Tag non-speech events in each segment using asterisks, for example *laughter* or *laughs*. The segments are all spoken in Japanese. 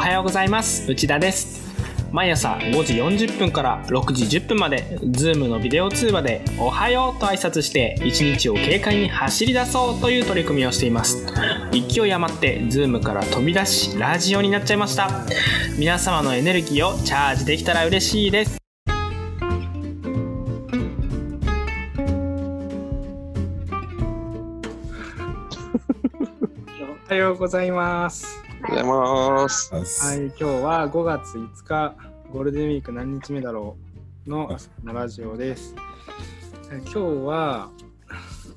はようございます。内田です。毎朝5時40分から6時10分まで Zoom のビデオ通話で「おはよう」と挨拶して一日を軽快に走り出そうという取り組みをしています。勢い余って Zoom から飛び出しラジオになっちゃいました。皆様のエネルギーをチャージできたら嬉しいです。*laughs* おはようございます。ございます。はい、今日は5月5日、ゴールデンウィーク何日目だろうののラジオです。今日は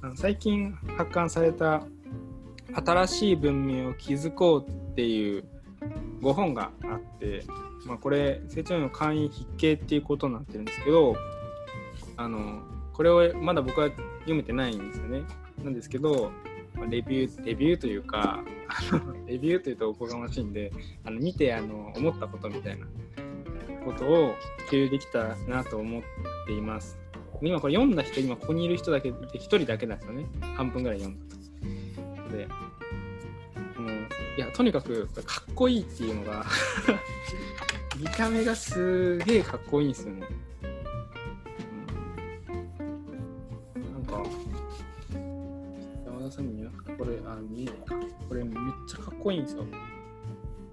あの最近発刊された新しい文明を築こうっていう5本があって、まあ、これ成長の会員筆記っていうことになってるんですけど、あのこれをまだ僕は読めてないんですよね。なんですけど、レビューレビューというかレビューというとおこがましいんであの見てあの思ったことみたいなことを共有できたなと思っています。今これ読んだ人今ここにいる人だけで1人だけなんですよね半分ぐらい読んだと。でもういやとにかくかっこいいっていうのが *laughs* 見た目がすげえかっこいいんですよね。これあ見えないかこれめっちゃかっこいいんですよ。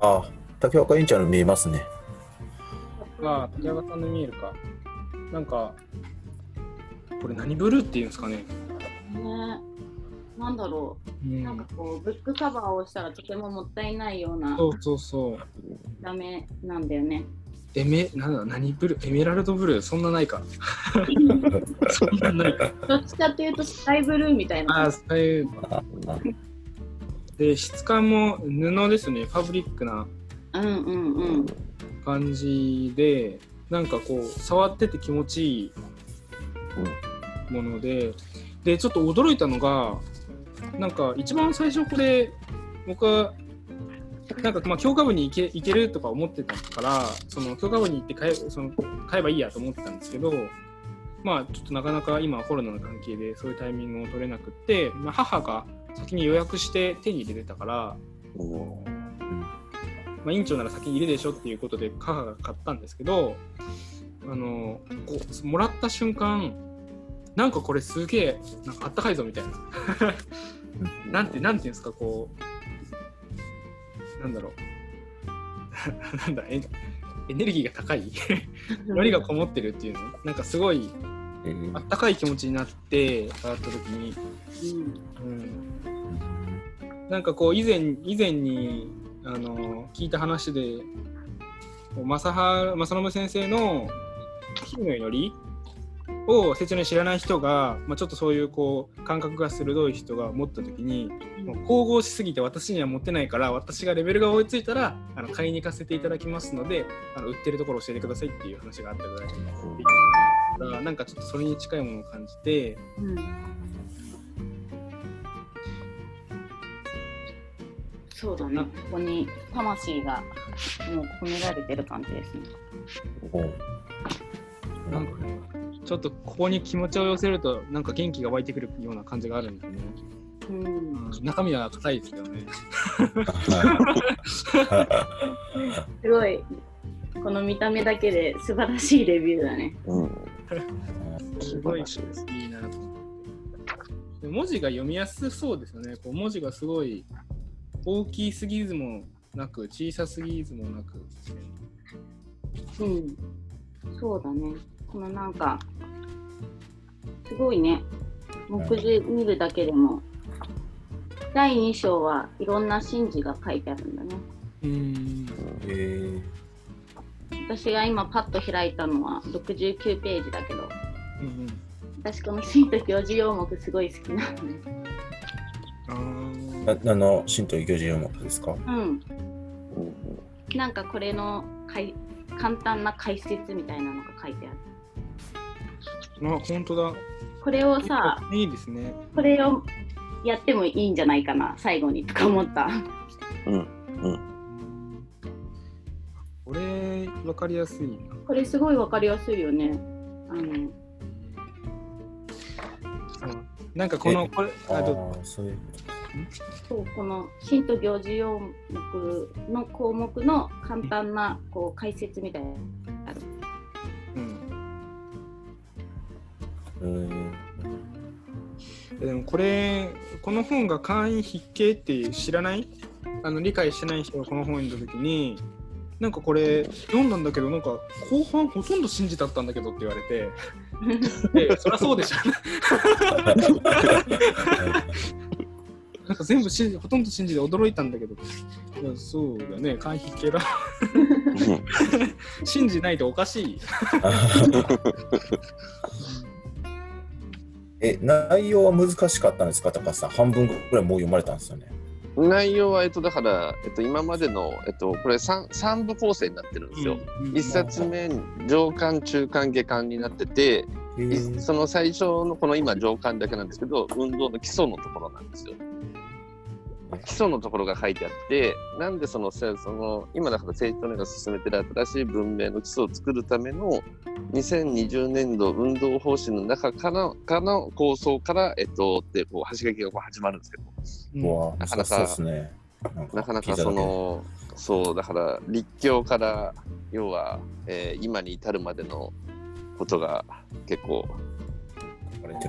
あ、竹岡委員長の見えますね。が竹山さんの見えるか。なんか、これ何ブルーっていうんですかね。ねなんだろうう、なんかこう、ブックカバーをしたらとてももったいないようなそうそうそう。ダメなんだよね。エメ、なんだ、何ブルー？エメラルドブルー？そんなないか。*laughs* そんなないか。どっちかっていうとスカイブルーみたいな。ああ、そうで、質感も布ですね。ファブリックなうんうんうん。感じで、なんかこう、触ってて気持ちいいもので、で、ちょっと驚いたのが、なんか一番最初これ、僕は、なんかまあ教科部に行け行けるとか思ってたから、その教科部に行って買えその買えばいいやと思ってたんですけど、まあちょっとなかなか今コロナの関係でそういうタイミングを取れなくって、まあ、母が先に予約して手に入れてたから、まあ、院長なら先に入れるでしょっていうことで母が買ったんですけどあのこうもらった瞬間なんかこれすげえなんかあったかいぞみたいな。なんてなんていうんですかこうなんだろう。*laughs* なんだエエネルギーが高い。*laughs* ノリがこもってるっていうのなんかすごいあったかい気持ちになって触った時に、うん、なんかこう以前以前にあの聞いた話で正正信先生の「日の祈り」を説明知らない人が、まあ、ちょっとそういうこう感覚が鋭い人が持った時にもう神々しすぎて私には持ってないから私がレベルが追いついたらあの買いに行かせていただきますのであの売ってるところ教えてくださいっていう話があったぐらいからなんかちょっとそれに近いものを感じてうんそうだね。ここに魂がもう込められてる感じですね。なんかねちょっとここに気持ちを寄せるとなんか元気が湧いてくるような感じがあるんですよね。うん。うん中身は硬いですけどね。*laughs* すごい。この見た目だけで素晴らしいレビューだね。すごいいいなと思って。文字が読みやすそうですよね。こう文字がすごい大きすぎずもなく、小さすぎずもなく。うん。そうだね。このなんか、すごいね。目次見るだけでも、第2章はいろんな神事が書いてあるんだね。うん。え私が今パッと開いたのは69ページだけど、うん私この神と行事要目すごい好きなのね。ああの、神道行事用目ですか？うん。なんかこれのかい簡単な解説みたいなのが書いてある。あ、本当だ。これをさ、いいですね。これをやってもいいんじゃないかな、最後にとか思った。これ、わかりやすいな。これすごいわかりやすいよね。あの、あなんかこの、これ、ああと、あ、そういう。そうこの神と行事要目の項目の簡単なこう解説みたいなある。うん。うん。でもこれ、この本が会員筆形って知らない？あの理解してない人がこの本を読んだときに、なんかこれ読んだんだけど、なんか後半ほとんど信じだったんだけどって言われて、*laughs* でそりゃそうでしょ。なんか全部信じほとんど信じて驚いたんだけど、いやそうだね、会員筆形だ。信じないとおかしい。*laughs* え、内容は難しかったんですか、高橋さん。半分ぐらいもう読まれたんですよね。内容は、えっと、だから、えっと、今までの、えっと、これ 3, 三部構成になってるんですよ。うん一冊目、上巻、中巻、下巻になってて、その最初のこの今上巻だけなんですけど、運動の基礎のところなんですよ。基礎のところが書いてあって、なんでその、せその今だから成長年が進めてる新しい文明の基礎を作るための2020年度運動方針の中からからの構想から、えっと、ってこう、端書きがこう始まるんですけど、うん。なかなかそうですね。なかなかその、そう、だから立教から、要は、えー今に至るまでのことが結構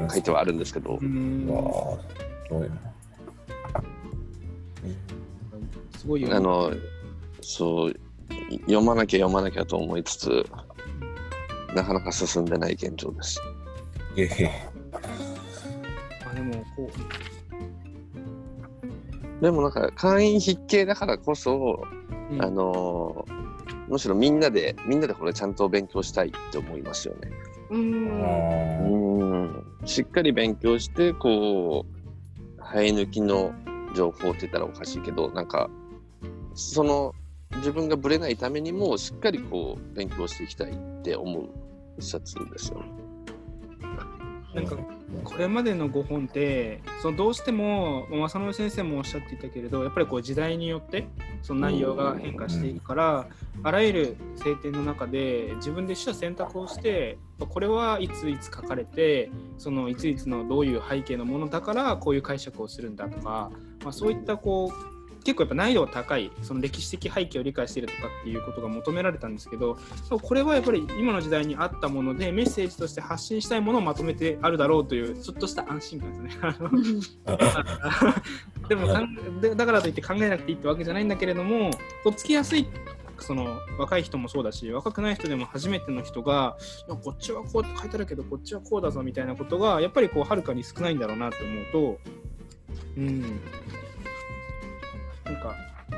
書いてはあるんですけど。う、ん。うわすごいな。すごいよね。あの、そう、い読まなきゃ読まなきゃと思いつつ、なかなか進んでない現状です。ええあでもこでもなんか、会員筆形だからこそ、う、うん。あの、むしろみんなで、みんなでこれちゃんと勉強したいって思いますよね。う。うんうん。しっかり勉強して、こう、生え抜きの情報って言ったらおかしいけど、なんか、その、自分がぶれないためにも、しっかりこう、勉強していきたいって思う一冊ですよね。なんかこれまでの5本ってそのどうしてもまあ正野先生もおっしゃっていたけれどやっぱりこう時代によってその内容が変化していくからあらゆる聖典の中で自分で取捨選択をしてこれはいついつ書かれてそのいついつのどういう背景のものだからこういう解釈をするんだとか、まあ、そういったこう結構やっぱ難易度が高いその歴史的背景を理解しているとかっていうことが求められたんですけどこれはやっぱり今の時代に合ったものでメッセージとして発信したいものをまとめてあるだろうというちょっとした安心感ですね。でもだからといって考えなくていいってわけじゃないんだけれどもとっつきやすいその若い人もそうだし若くない人でも初めての人がこっちはこうって書いてあるけどこっちはこうだぞみたいなことがやっぱりこうはるかに少ないんだろうなって思うとうんなんか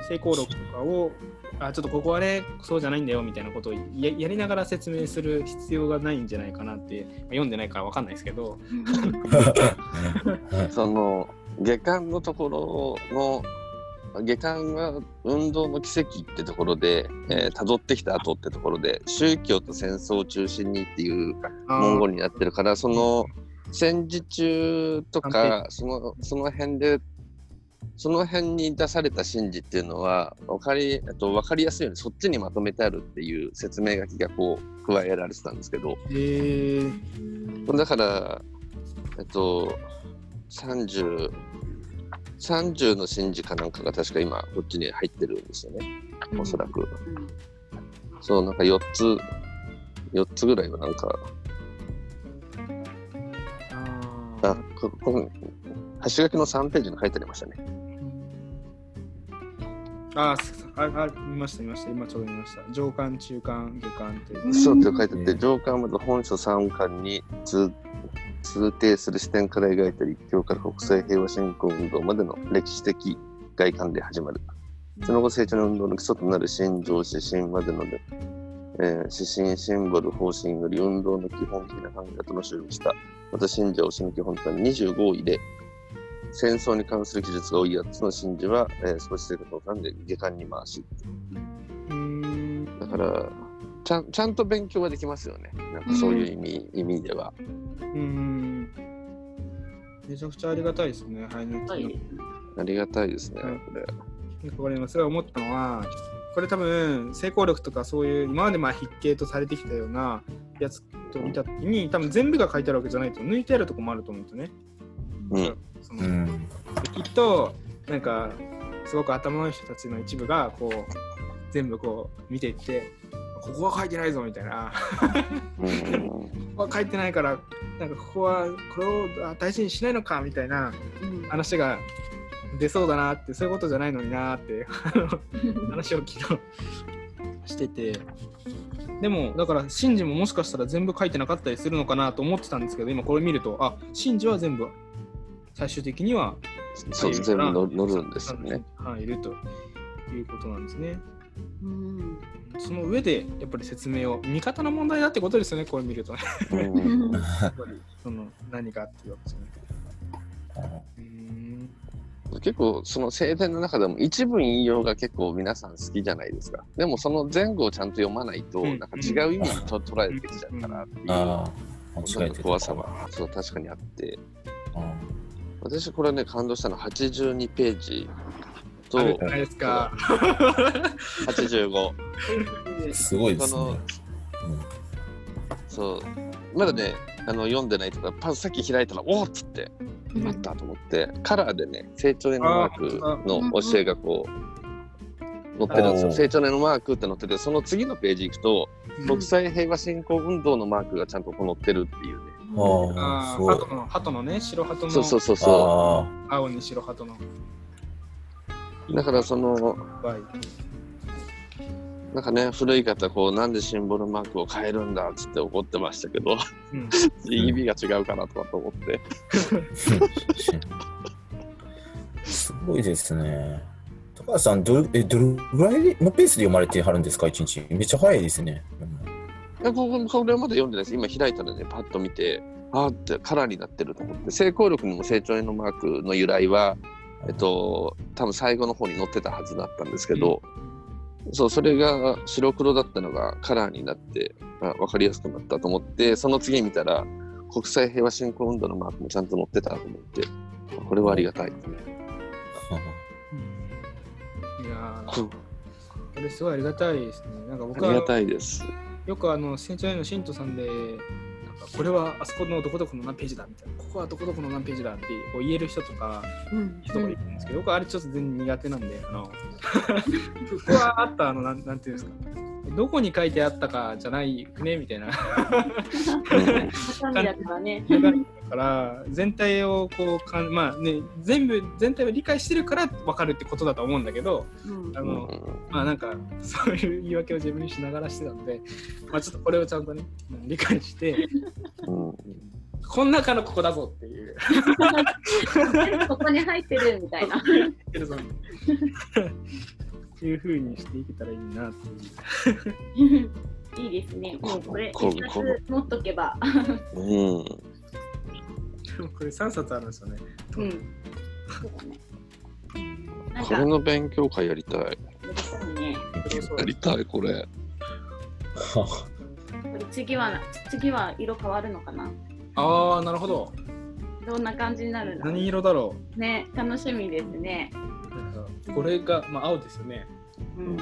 成功録とかをあちょっとここはねそうじゃないんだよみたいなことをややりながら説明する必要がないんじゃないかなって、まあ読んでないからわかんないですけど、*laughs* その、下巻のところの、下巻は運動の奇跡ってところで、えー、辿ってきた後ってところで、宗教と戦争を中心にっていう文言になってるから、その戦時中とか、そのその辺で、その辺に出された神事っていうのは、わかり、えっと、わかりやすいようにそっちにまとめてあるっていう説明書きがこう、加えられてたんですけど、えー、だから、えっと、30、30の神事かなんかが確か今、こっちに入ってるんですよね、おそらく。そう、なんか4つ、4つぐらいはなんか、ああ、こここ橋書きの3ページに書いてありましたね。ああああ見ました見ました。今ちょうど見ました。上巻中巻下巻っていう。そうって書いてあって、うん。上巻まず本書3巻に通通底する視点から描いた立教から国際平和振興運動までの歴史的外観で始まる。その後、成長の運動の基礎となる新常指針までので、えー指針、シンボル、方針より運動の基本的な考え方の集した、また信者をその基本となる25位で、戦争に関する記述が多い8つの神事は、えー少し生活をかんで下巻に回し、だから、ちゃんちゃんと勉強はできますよね。なんかそういう意味,、意味では。うーんめちゃくちゃありがたいですねはい。ありがたいですね、うんこれ。これ今すごい思ったのはこれ多分成功力とかそういう今までまあ筆形とされてきたようなやつと見た時に多分全部が書いてあるわけじゃないと抜いてあるとこもあると思うんですよね。うん。そのうん。きっとなんかすごく頭のいい人たちの一部がこう全部こう見ていってここは書いてないぞみたいな。うん。ここは書いてないからなんかここはこれをあ大事にしないのかみたいなうん。話が出そうだなってそういうことじゃないのになってあの *laughs* 話を昨日してて。でもだからシンジももしかしたら全部書いてなかったりするのかなと思ってたんですけど今これ見るとあシンジは全部最終的にはそう、全部乗乗るんですよね。はい、いるということなんですね。うんその上でやっぱり説明を見方の問題だってことですよね、これ見るとね。うんやっぱりその何かっていうわけですよね。うーん結構その聖典の中でも一部引用が結構皆さん好きじゃないですか。でもその前後をちゃんと読まないと、うんなんか違う意味にと捉えてきちゃうからっていう、怖さはそう確かにあって、うん私これね感動したのは82ページとあるじゃないですか？*laughs* 85。すごいですそのね。そうまだねあの読んでないとかパッさっき開いたらおおっつってあったと思って、カラーでね成長年のマークの教えがこう載ってるんですよ。成長年のマークって載っててその次のページ行くと国際平和振興運動のマークがちゃんとこう載ってるっていうね。うん、ああ。鳩の鳩のね、白鳩のそうそうそうそあ青に白鳩の。う。だからそのはいなんかね古い方こうなんでシンボルマークを変えるんだっつって怒ってましたけどうん *laughs* 意味が違うかなとかと思って。あ。*laughs* すごいですね。高橋さん、どれえどれぐらいのペースで読まれてはるんですか、一日？めっちゃ早いですね。いやこここれまで読んでないです。今開いたらね、パッと見て、あーってカラーになってると思って、成功力にも成長へのマークの由来は、えっと、多分最後の方に載ってたはずだったんですけど、そう、それが白黒だったのがカラーになって、あ分かりやすくなったと思って、その次見たら、国際平和振興運動のマークもちゃんと載ってたと思って、これはありがたいですね。いやーここれすごいありがたいですね。なんか僕はありがたいです。よくあの、船長への信徒さんで、なんかこれはあそこのどこどこの何ページだみたいな、ここはどこどこの何ページだってこう言える人とか、うん。人がいるんですけど、僕はあれちょっと全然苦手なんで、あの、ふふわーっとあの、なんなんていうんですか、どこに書いてあったかじゃないくねみたいな。*laughs* *laughs* だから全体をこうかんまあね全部全体を理解してるから分かるってことだと思うんだけどうんあの、うんまあなんかそういう言い訳を自分にしながらしてたのでまあちょっとこれをちゃんとねうん理解してうんこん中のここだぞっていうここに入ってるみたいな。言ってるぞっていうふうにしていけたらいいなっていう。*laughs* いいですね。もうこれこ一冊持っとけば。うんでもこれ3冊あるんですよね。うん。そうだね。なんこかれの勉強会やりたい。やりたいね。やりたい、これ。これ次は次は色変わるのかな？ああなるほど。どんな感じになるの？何色だろね、楽しみですね。これが、まあ、青ですよね。うん。い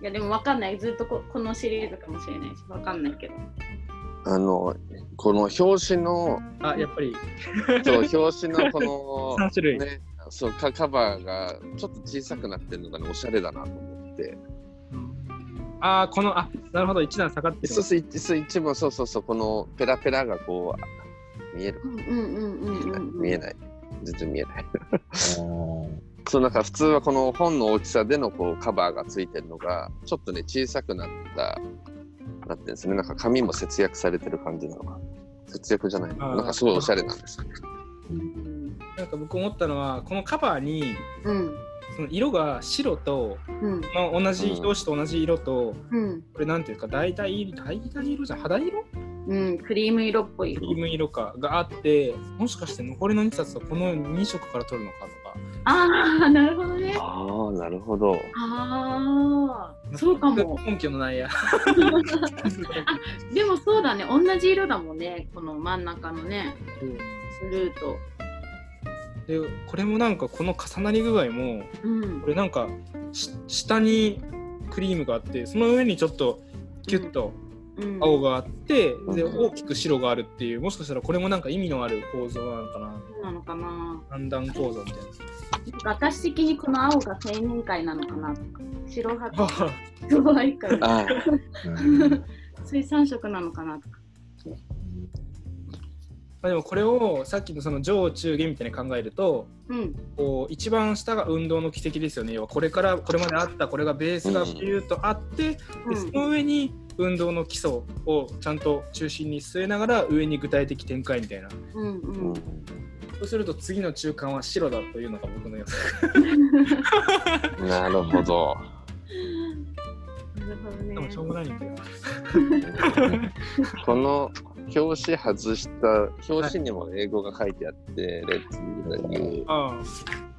やでもわかんない。ずっとここのシリーズかもしれないし、わかんないけど。あの、この表紙の、あやっぱりそう、表紙のこ3 *laughs* 種類。の、ね、そうカカバーがちょっと小さくなってるのがね、おしゃれだなと思って。ああ、この、あ、なるほど、一段下がってる。そうそう、一そう一部、そうそうそう、このペラペラがこう、見えるうんうんうんうんうん。い。見えない。全然見えない。うんそうなんか普通はこの本の大きさでのこうカバーがついてるのがちょっとね小さくなったなってるんですねなんか紙も節約されてる感じなのか。節約じゃないの。なんかすごいおしゃれなんですようん。なんか僕思ったのは、このカバーに、うん。その色が白と、うん。まあ、同じ、うん表紙と同じ色と、うん。これなんていうか、大体色、大体色じゃん、肌色？うん。クリーム色っぽい色。クリ。ーム色かがあって、もしかして残りの2冊はこの2色から取るのかとか。ああ、なるほどね。ああなるほどああ、そうかも。根拠のないや。*laughs* でもそうだね。同じ色だもんね。この真ん中のね、ブルーと。で、これもなんかこの重なり具合も、うんこ。れなんかし下にクリームがあってその上にちょっとキュッとうん青があってでうん。大きく白があるっていうもしかしたらこれもなんか意味のある構造なのかな。そうなのかな。三段構造みたいな。んか私的にこの青が青年会なのかなとか白派とな。黒愛会ああ、う *laughs* ん水産色なのかなとか。まあでもこれをさっきのその上中下みたいに考えるとうん。こう一番下が運動の軌跡ですよね。要はこれからこれまであったこれがベースがビューッとあって、でその上に運動の基礎をちゃんと中心に据えながら上に具体的展開みたいな。うんううん。ん。そうすると次の中間は白だというのが僕の予想。*laughs* なるほど。なるほどね。でもしょうがないんだよ。*laughs* この表紙外した、表紙にも英語が書いてあって、レッツ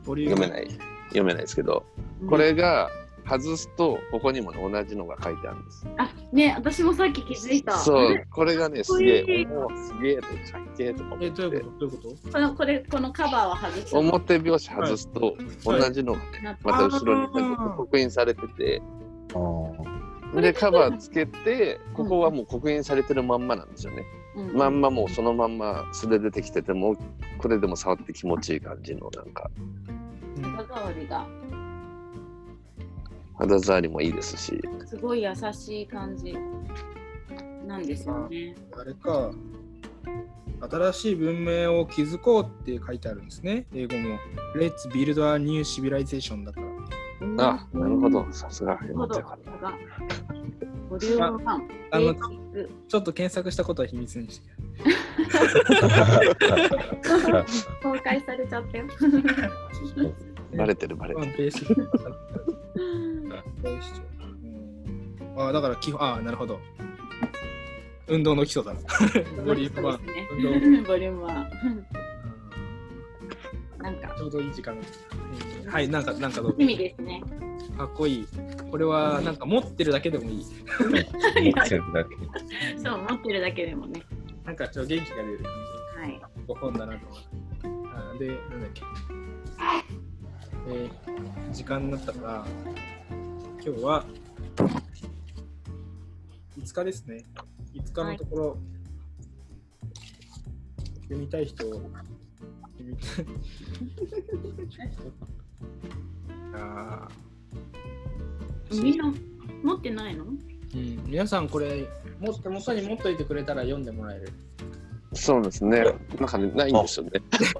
読めない、読めないですけど、これが外すと、ここにもね同じのが書いてあるんです。あね私もさっき気づいた。そう、これがね、すげえ、すげえとかっけえとか思えって。どういうこと？どういうこと？このこれこのカバーを外す。表表紙外すと、同じのがね、また後ろに刻印されてて、あー。で、カバーつけて、ここはもう刻印されてるまんまなんですよね。うん。まんまもうそのまんま素で出てきてても、これでも触って気持ちいい感じの、なんか、うん肌触りが肌触りもいいですし、すごい優しい感じなんですよね。あれか新しい文明を築こうって書いてあるんですね英語も Let's build a new civilization だからあ、なるほど、なさすが、よかるほど。ったよかっボリューム1。あのちょっと検索したことは秘密にして公開されちゃったよ。た。バレてる、バレまあてる。*laughs* ベーシックベーシックうん。あだから基本あなるほど。運動の基礎だ。*laughs* ボリュームはそうですね。運動ボリューム1。なんか、ちょうどいい時間はいなんかなんかどうぞ。意味ですね。かっこいい。これはなんか持ってるだけでもいい。*laughs* 持ってるだけ。そう、持ってるだけでもね。なんかちょっと元気が出る感はい。じご本だなと思うあでなんだっけ。えー時間になったから今日は5日ですね。5日のところ、読みたい人読みたい。あー。みんな持ってないの？うん、皆さんこれもっと元に持っといてくれたら読んでもらえる。そうですね。なんかね、ないんですよね。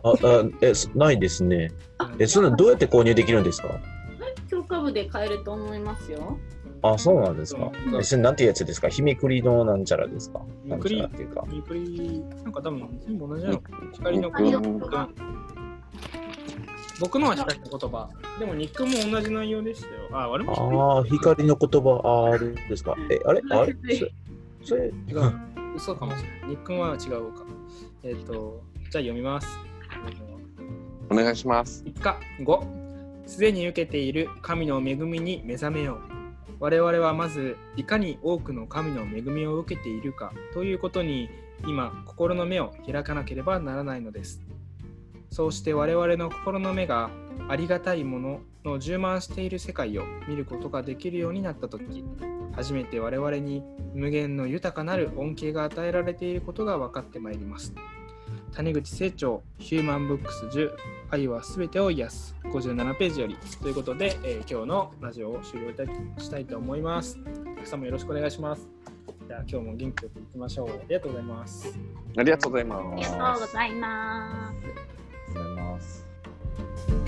ああえそないですね。え、それどうやって購入できるんですか？教科部で買えると思いますよ。あ、そうなんですか。うん。えそれなんていうやつですか？ひみくりのなんちゃらですか？なんちひみくりゃらっていうか。ゆっくりなんか多分全部同じなの光の光の言葉僕のは光の言葉。でもニックも同じ内容でしたよ。ああれも光ああ、光の言葉、ああるんですか？え、あれ？あれ？*laughs* それ、それ、違う。嘘かもしれない。ニックは違うか。えっ、とじゃあ読みます。お願いします。3日5すでに受けている神の恵みに目覚めよう。我々はまずいかに多くの神の恵みを受けているかということに今心の目を開かなければならないのです。そうして我々の心の目がありがたいものの充満している世界を見ることができるようになった時初めて我々に無限の豊かなる恩恵が与えられていることが分かってまいります。谷口清張ヒューマンブックス10愛はすべてを癒す57ページより。ということで、えー、今日のラジオを終了いたしたいと思います。皆さんもよろしくお願いします。じゃあ今日も元気よくいきましょう。ありがとうございます。ありがとうございます。ありがとうございます。ありがとうございます。